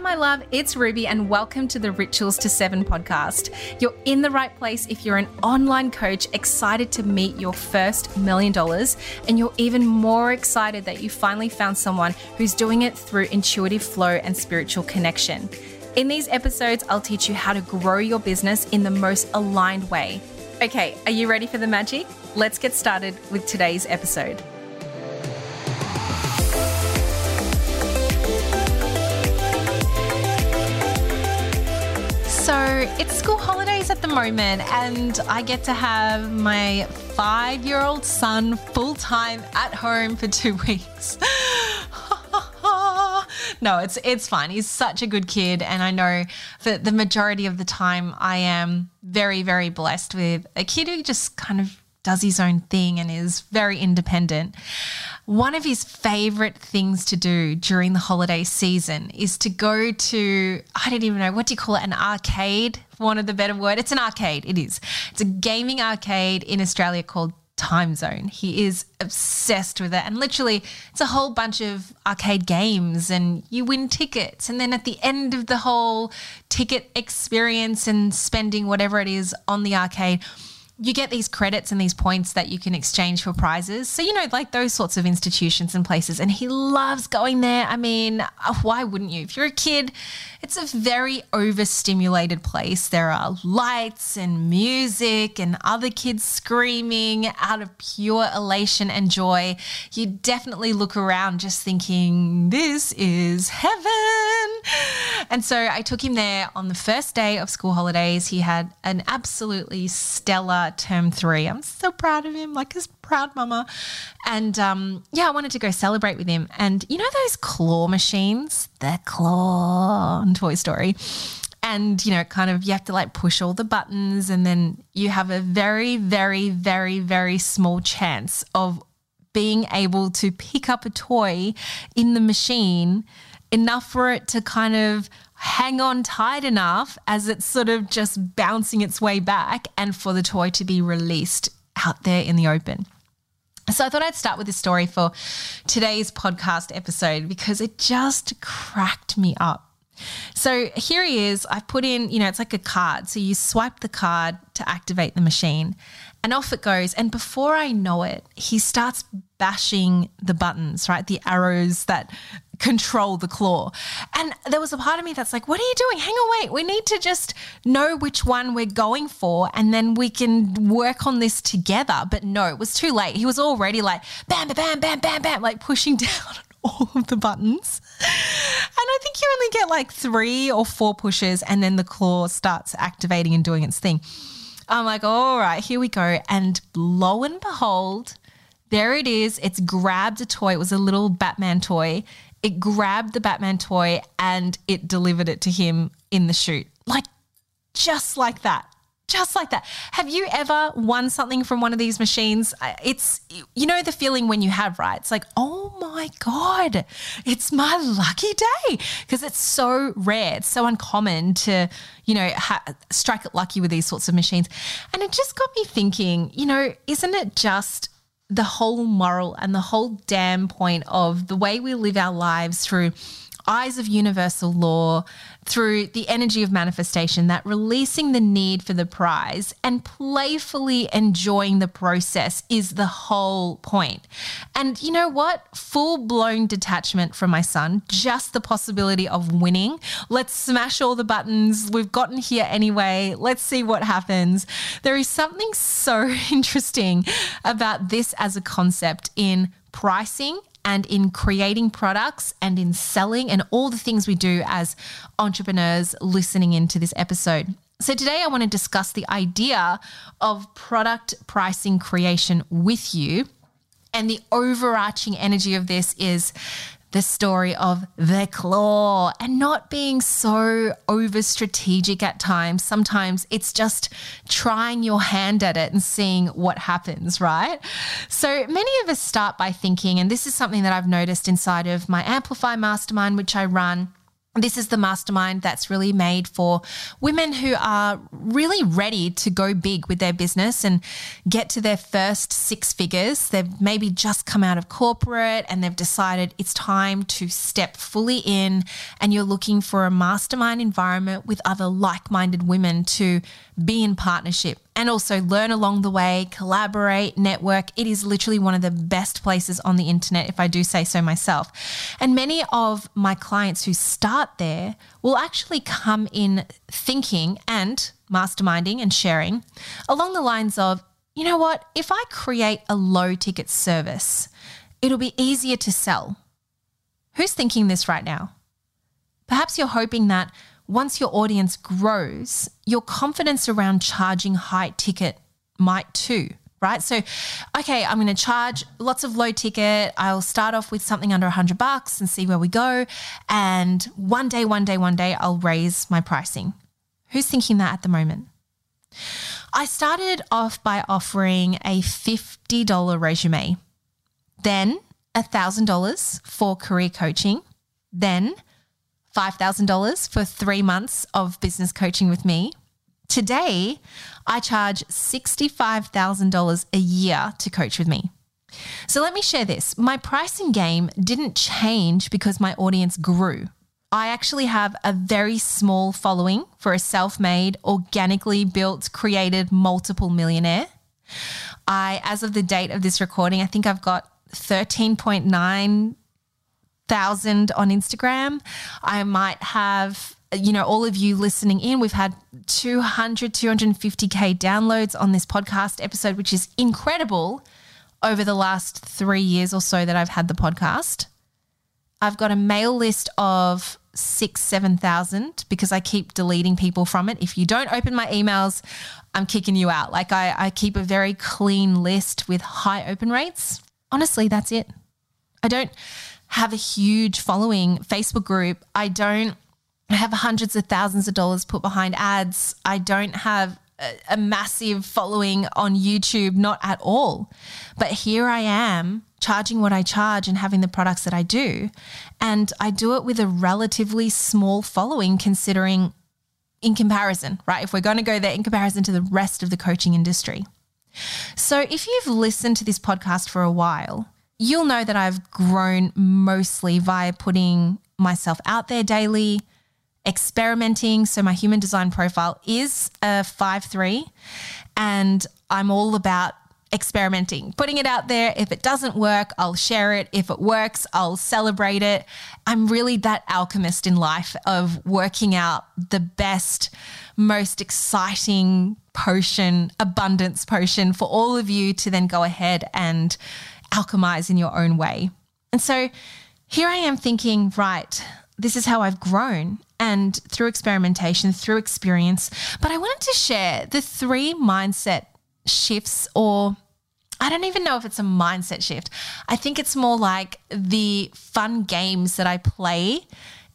my love, it's Ruby, and welcome to the Rituals to Seven podcast. You're in the right place if you're an online coach excited to meet your first million dollars, and you're even more excited that you finally found someone who's doing it through intuitive flow and spiritual connection. In these episodes, I'll teach you how to grow your business in the most aligned way. Okay, are you ready for the magic? Let's get started with today's episode. It's school holidays at the moment, and I get to have my five year old son full time at home for two weeks. no, it's it's fine. He's such a good kid, and I know that the majority of the time I am very, very blessed with a kid who just kind of does his own thing and is very independent. One of his favorite things to do during the holiday season is to go to, I don't even know, what do you call it? An arcade, for want of the better word. It's an arcade, it is. It's a gaming arcade in Australia called Timezone. He is obsessed with it. And literally, it's a whole bunch of arcade games, and you win tickets. And then at the end of the whole ticket experience and spending whatever it is on the arcade, you get these credits and these points that you can exchange for prizes. So, you know, like those sorts of institutions and places. And he loves going there. I mean, uh, why wouldn't you? If you're a kid, it's a very overstimulated place. There are lights and music and other kids screaming out of pure elation and joy. You definitely look around just thinking, this is heaven. And so I took him there on the first day of school holidays. He had an absolutely stellar term three. I'm so proud of him, like his proud mama. And um, yeah, I wanted to go celebrate with him. And you know those claw machines, the claw on Toy Story. And, you know, kind of you have to like push all the buttons, and then you have a very, very, very, very small chance of being able to pick up a toy in the machine enough for it to kind of hang on tight enough as it's sort of just bouncing its way back and for the toy to be released out there in the open. So I thought I'd start with this story for today's podcast episode because it just cracked me up. So here he is. I've put in, you know, it's like a card. So you swipe the card to activate the machine and off it goes. And before I know it, he starts bashing the buttons, right? The arrows that control the claw. And there was a part of me that's like, what are you doing? Hang on, wait. We need to just know which one we're going for and then we can work on this together. But no, it was too late. He was already like, bam, bam, bam, bam, bam, bam, like pushing down all of the buttons. And I think you only get like three or four pushes and then the claw starts activating and doing its thing. I'm like, all right, here we go. And lo and behold, there it is. It's grabbed a toy. It was a little Batman toy. It grabbed the Batman toy and it delivered it to him in the chute. Like, just like that. Just like that. Have you ever won something from one of these machines? It's, you know, the feeling when you have, right? It's like, oh my God, it's my lucky day. Because it's so rare, it's so uncommon to, you know, ha- strike it lucky with these sorts of machines. And it just got me thinking, you know, isn't it just the whole moral and the whole damn point of the way we live our lives through eyes of universal law, through the energy of manifestation, that releasing the need for the prize and playfully enjoying the process is the whole point. And you know what? Full blown detachment from my son, just the possibility of winning. Let's smash all the buttons. We've gotten here anyway. Let's see what happens. There is something so interesting about this as a concept in pricing and in creating products and in selling and all the things we do as entrepreneurs listening into this episode. So, today I want to discuss the idea of product pricing creation with you. And the overarching energy of this is the story of the claw and not being so over strategic at times. Sometimes it's just trying your hand at it and seeing what happens, right? So many of us start by thinking, and this is something that I've noticed inside of my Amplify Mastermind, which I run This is the mastermind that's really made for women who are really ready to go big with their business and get to their first six figures. They've maybe just come out of corporate and they've decided it's time to step fully in, and you're looking for a mastermind environment with other like minded women to be in partnership and also learn along the way, collaborate, network. It is literally one of the best places on the internet, if I do say so myself. And many of my clients who start there will actually come in thinking and masterminding and sharing along the lines of, you know what, if I create a low ticket service, it'll be easier to sell. Who's thinking this right now? Perhaps you're hoping that once your audience grows, your confidence around charging high ticket might too, right? So, okay, I'm going to charge lots of low ticket. I'll start off with something under 100 bucks and see where we go. And one day, one day, one day, I'll raise my pricing. Who's thinking that at the moment? I started off by offering a $50 resume, then $1,000 for career coaching, then $5,000 for three months of business coaching with me. Today, I charge $65,000 a year to coach with me. So let me share this. My pricing game didn't change because my audience grew. I actually have a very small following for a self made, organically built, created multiple millionaire. I, as of the date of this recording, I think I've got 13.9 thousand on Instagram. I might have you know, all of you listening in, we've had 200, 250K downloads on this podcast episode, which is incredible over the last three years or so that I've had the podcast. I've got a mail list of six, 7,000 because I keep deleting people from it. If you don't open my emails, I'm kicking you out. Like I, I keep a very clean list with high open rates. Honestly, that's it. I don't have a huge following Facebook group. I don't have hundreds of thousands of dollars put behind ads. I don't have a, a massive following on YouTube, not at all. But here I am charging what I charge and having the products that I do. And I do it with a relatively small following considering in comparison, right? If we're going to go there in comparison to the rest of the coaching industry. So if you've listened to this podcast for a while, you'll know that I've grown mostly via putting myself out there daily, experimenting. So my human design profile is a 5 3, and I'm all about experimenting, putting it out there. If it doesn't work, I'll share it. If it works, I'll celebrate it. I'm really that alchemist in life of working out the best, most exciting potion, abundance potion for all of you to then go ahead and alchemize in your own way. And so here I am thinking, right, this is how I've grown and through experimentation, through experience. But I wanted to share the three mindset shifts, or I don't even know if it's a mindset shift. I think it's more like the fun games that I play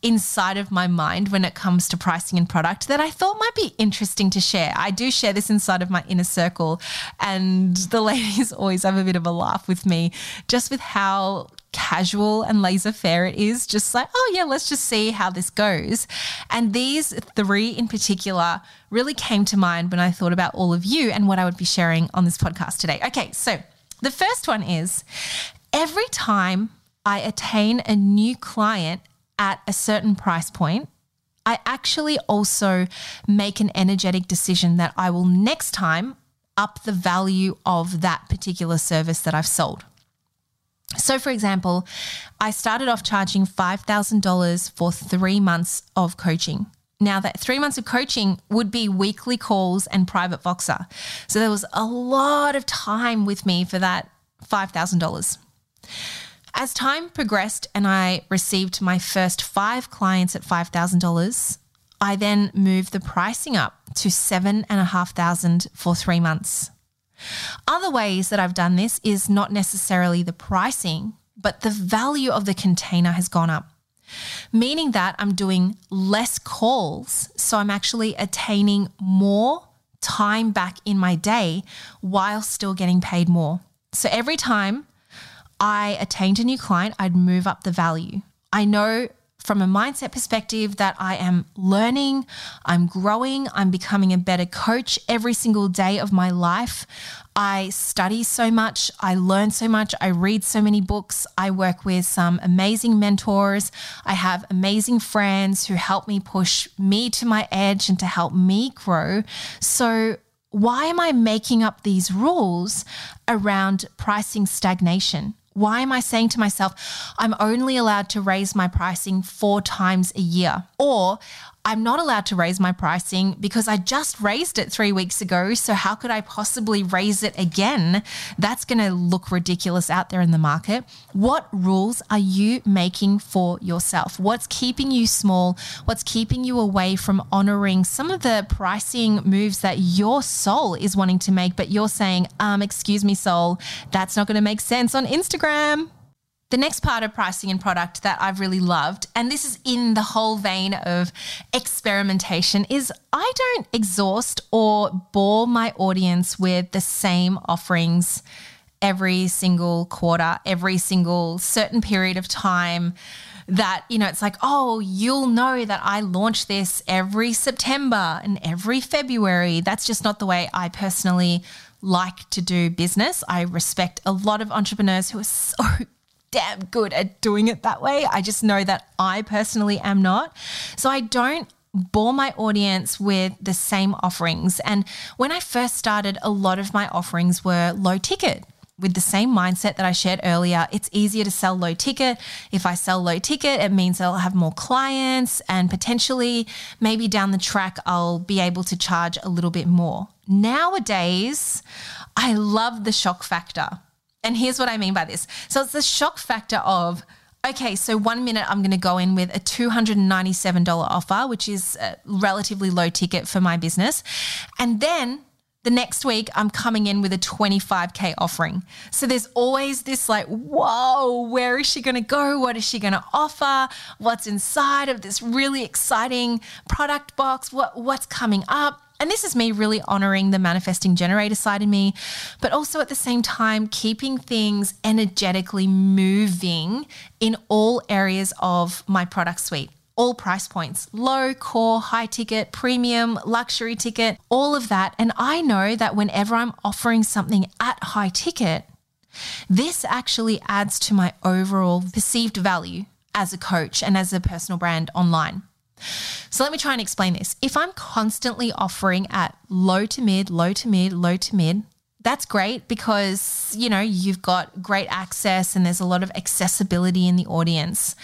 inside of my mind when it comes to pricing and product that I thought might be interesting to share. I do share this inside of my inner circle, and the ladies always have a bit of a laugh with me just with how casual and laissez-faire it is. Just like, oh, yeah, let's just see how this goes. And these three in particular really came to mind when I thought about all of you and what I would be sharing on this podcast today. Okay, so the first one is every time I attain a new client at a certain price point, I actually also make an energetic decision that I will next time up the value of that particular service that I've sold. So, for example, I started off charging $5,000 for three months of coaching. Now, that three months of coaching would be weekly calls and private Voxer. So, there was a lot of time with me for that $5,000. As time progressed and I received my first five clients at $5,000, I then moved the pricing up to 7,500 for three months. Other ways that I've done this is not necessarily the pricing, but the value of the container has gone up, meaning that I'm doing less calls. So I'm actually attaining more time back in my day while still getting paid more. So every time I attained a new client, I'd move up the value. I know from a mindset perspective that I am learning, I'm growing, I'm becoming a better coach every single day of my life. I study so much, I learn so much, I read so many books, I work with some amazing mentors, I have amazing friends who help me push me to my edge and to help me grow. So, why am I making up these rules around pricing stagnation? Why am I saying to myself, I'm only allowed to raise my pricing four times a year? Or I'm not allowed to raise my pricing because I just raised it three weeks ago. So, how could I possibly raise it again? That's going to look ridiculous out there in the market. What rules are you making for yourself? What's keeping you small? What's keeping you away from honoring some of the pricing moves that your soul is wanting to make, but you're saying, um, excuse me, soul, that's not going to make sense on Instagram? The next part of pricing and product that I've really loved, and this is in the whole vein of experimentation, is I don't exhaust or bore my audience with the same offerings every single quarter, every single certain period of time that, you know, it's like, oh, you'll know that I launch this every September and every February. That's just not the way I personally like to do business. I respect a lot of entrepreneurs who are so damn good at doing it that way. I just know that I personally am not. So I don't bore my audience with the same offerings. And when I first started, a lot of my offerings were low ticket. With the same mindset that I shared earlier, it's easier to sell low ticket. If I sell low ticket, it means I'll have more clients and potentially maybe down the track, I'll be able to charge a little bit more. Nowadays, I love the shock factor. And here's what I mean by this. So it's the shock factor of, okay, so one minute I'm going to go in with a $297 offer, which is relatively low ticket for my business. And then the next week I'm coming in with a 25K offering. So there's always this like, whoa, where is she going to go? What is she going to offer? What's inside of this really exciting product box? What, what's coming up? And this is me really honoring the manifesting generator side in me, but also at the same time, keeping things energetically moving in all areas of my product suite. All price points low, core, high ticket, premium, luxury ticket, all of that. And I know that whenever I'm offering something at high ticket, this actually adds to my overall perceived value as a coach and as a personal brand online. So let me try and explain this. If I'm constantly offering at low to mid, low to mid, low to mid, that's great because you know you've got great access and there's a lot of accessibility in the audience.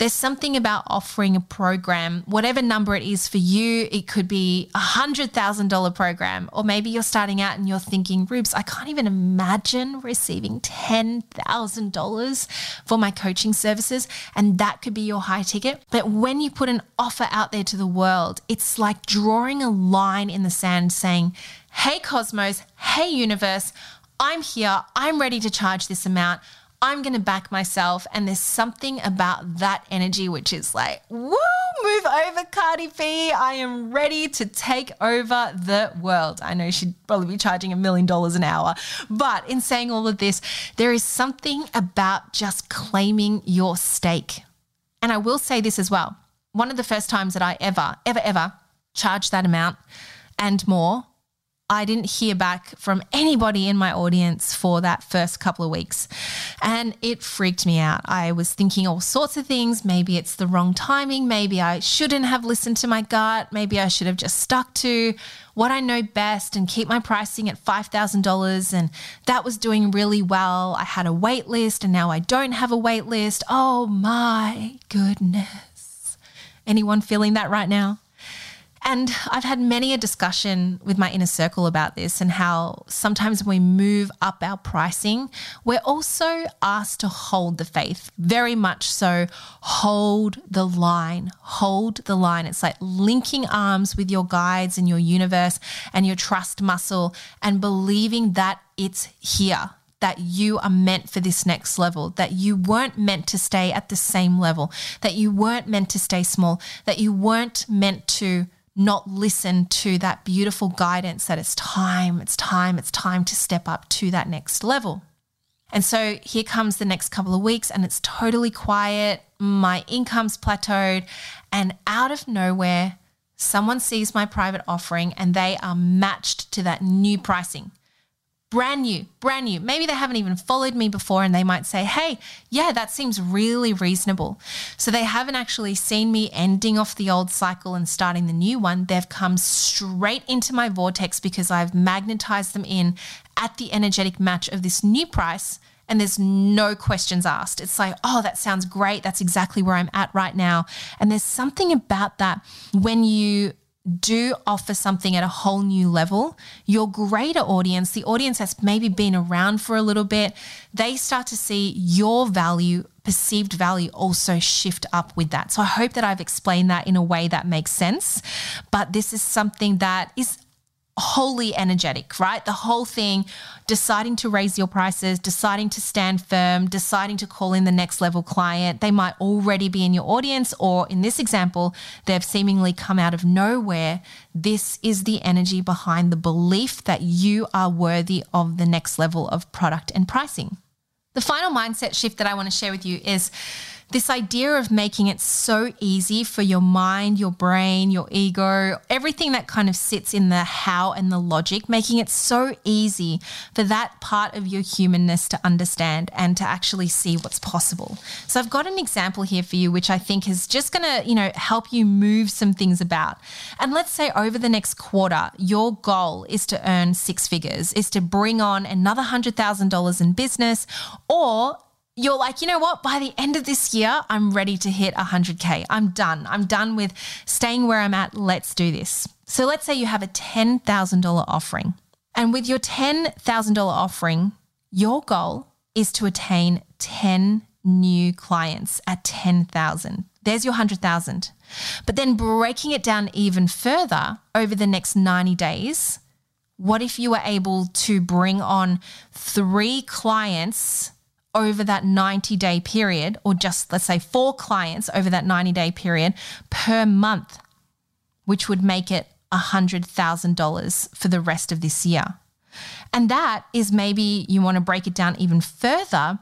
There's something about offering a program whatever number it is for you it could be a hundred thousand dollar program or maybe you're starting out and you're thinking rubes i can't even imagine receiving ten thousand dollars for my coaching services and that could be your high ticket. But when you put an offer out there to the world it's like drawing a line in the sand saying Hey, Cosmos. Hey, Universe. I'm here. I'm ready to charge this amount. I'm going to back myself. And there's something about that energy which is like, woo, move over, Cardi B. I am ready to take over the world. I know she'd probably be charging a million dollars an hour. But in saying all of this, there is something about just claiming your stake. And I will say this as well. One of the first times that I ever, ever, ever charged that amount and more I didn't hear back from anybody in my audience for that first couple of weeks. And it freaked me out. I was thinking all sorts of things. Maybe it's the wrong timing. Maybe I shouldn't have listened to my gut. Maybe I should have just stuck to what I know best and keep my pricing at $5,000. And that was doing really well. I had a wait list and now I don't have a wait list. Oh my goodness. Anyone feeling that right now? And I've had many a discussion with my inner circle about this and how sometimes when we move up our pricing, we're also asked to hold the faith, very much so. Hold the line, hold the line. It's like linking arms with your guides and your universe and your trust muscle and believing that it's here that you are meant for this next level, that you weren't meant to stay at the same level, that you weren't meant to stay small, that you weren't meant to not listen to that beautiful guidance that it's time, it's time, it's time to step up to that next level. And so here comes the next couple of weeks, and it's totally quiet. My income's plateaued. And out of nowhere, someone sees my private offering and they are matched to that new pricing brand new, brand new. Maybe they haven't even followed me before and they might say, hey, yeah, that seems really reasonable. So they haven't actually seen me ending off the old cycle and starting the new one. They've come straight into my vortex because I've magnetized them in at the energetic match of this new price. And there's no questions asked. It's like, oh, that sounds great. That's exactly where I'm at right now. And there's something about that when you do offer something at a whole new level, your greater audience, the audience that's maybe been around for a little bit, they start to see your value, perceived value also shift up with that. So I hope that I've explained that in a way that makes sense. But this is something that is wholly energetic, right? The whole thing, deciding to raise your prices, deciding to stand firm, deciding to call in the next level client. They might already be in your audience, or in this example, they've seemingly come out of nowhere. This is the energy behind the belief that you are worthy of the next level of product and pricing. The final mindset shift that I want to share with you is this idea of making it so easy for your mind, your brain, your ego, everything that kind of sits in the how and the logic, making it so easy for that part of your humanness to understand and to actually see what's possible. So I've got an example here for you, which I think is just going to, you know, help you move some things about. And let's say over the next quarter, your goal is to earn six figures, is to bring on another $100,000 in business or you're like, you know what? By the end of this year, I'm ready to hit 100K. I'm done. I'm done with staying where I'm at. Let's do this. So let's say you have a $10,000 offering. And with your $10,000 offering, your goal is to attain 10 new clients at 10,000. There's your 100,000. But then breaking it down even further over the next 90 days, what if you were able to bring on three clients over that 90 day period, or just let's say four clients over that 90 day period per month, which would make it $100,000 for the rest of this year. And that is maybe you want to break it down even further.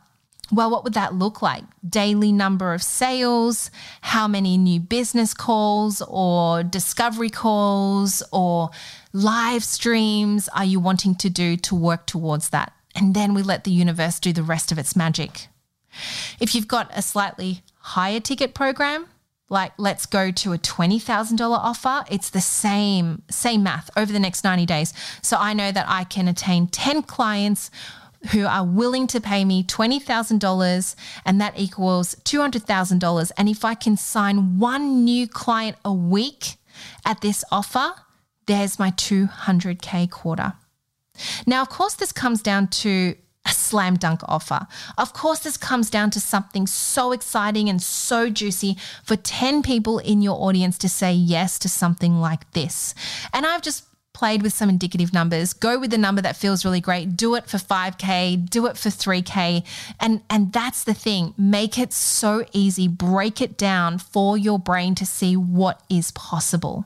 Well, what would that look like? Daily number of sales, how many new business calls or discovery calls or live streams are you wanting to do to work towards that? And then we let the universe do the rest of its magic. If you've got a slightly higher ticket program, like let's go to a $20,000 offer, it's the same same math over the next 90 days. So I know that I can attain 10 clients who are willing to pay me $20,000 and that equals $200,000 and if I can sign one new client a week at this offer, there's my 200k quarter. Now, of course, this comes down to a slam dunk offer. Of course, this comes down to something so exciting and so juicy for 10 people in your audience to say yes to something like this. And I've just played with some indicative numbers. Go with the number that feels really great. Do it for 5k, do it for 3k. And and that's the thing. Make it so easy. Break it down for your brain to see what is possible.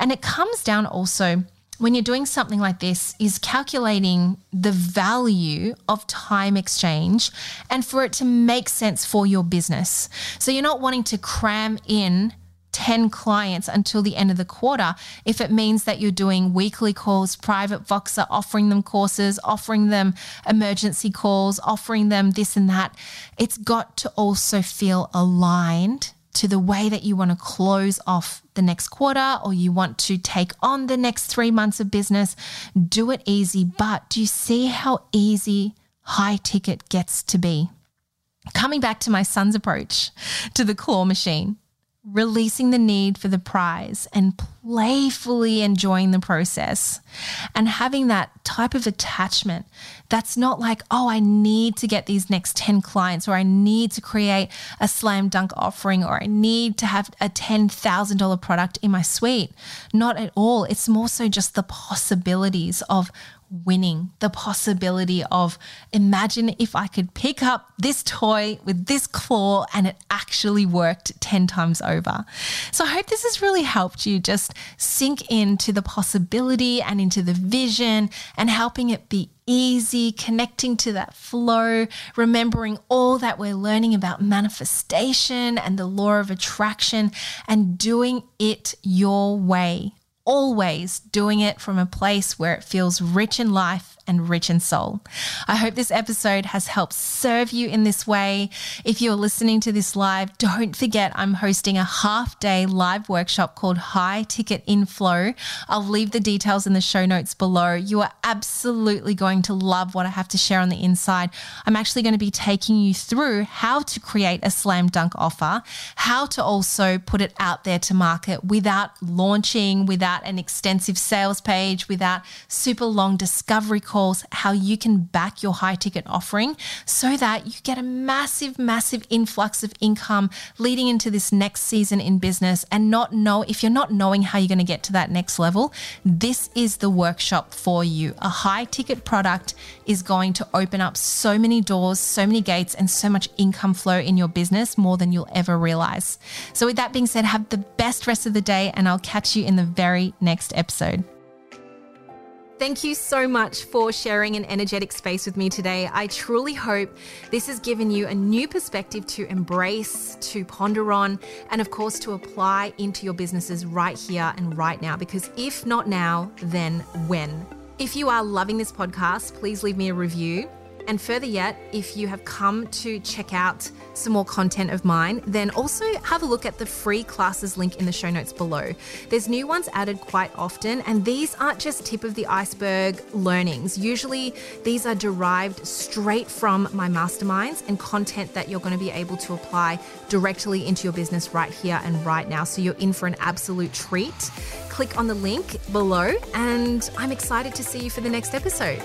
And it comes down also when you're doing something like this is calculating the value of time exchange and for it to make sense for your business. So you're not wanting to cram in 10 clients until the end of the quarter if it means that you're doing weekly calls, private Voxer, offering them courses, offering them emergency calls, offering them this and that. It's got to also feel aligned to the way that you want to close off the next quarter or you want to take on the next three months of business, do it easy. But do you see how easy high ticket gets to be? Coming back to my son's approach to the claw machine, releasing the need for the prize and playfully enjoying the process and having that type of attachment that's not like, oh, I need to get these next 10 clients or I need to create a slam dunk offering or I need to have a $10,000 product in my suite. Not at all. It's more so just the possibilities of winning, the possibility of imagine if I could pick up this toy with this claw and it actually worked 10 times over. So I hope this has really helped you just sink into the possibility and into the vision and helping it be easy, connecting to that flow, remembering all that we're learning about manifestation and the law of attraction, and doing it your way always doing it from a place where it feels rich in life and rich in soul. I hope this episode has helped serve you in this way. If you're listening to this live, don't forget I'm hosting a half day live workshop called High Ticket Inflow. I'll leave the details in the show notes below. You are absolutely going to love what I have to share on the inside. I'm actually going to be taking you through how to create a slam dunk offer, how to also put it out there to market without launching, without an extensive sales page, without super long discovery calls calls how you can back your high ticket offering so that you get a massive, massive influx of income leading into this next season in business and not know if you're not knowing how you're going to get to that next level, this is the workshop for you. A high ticket product is going to open up so many doors, so many gates, and so much income flow in your business more than you'll ever realize. So, with that being said, have the best rest of the day, and I'll catch you in the very next episode. Thank you so much for sharing an energetic space with me today. I truly hope this has given you a new perspective to embrace, to ponder on, and of course to apply into your businesses right here and right now. Because if not now, then when? If you are loving this podcast, please leave me a review. And further yet, if you have come to check out some more content of mine, then also have a look at the free classes link in the show notes below. There's new ones added quite often, and these aren't just tip of the iceberg learnings. Usually, these are derived straight from my masterminds and content that you're going to be able to apply directly into your business right here and right now. So you're in for an absolute treat. Click on the link below, and I'm excited to see you for the next episode.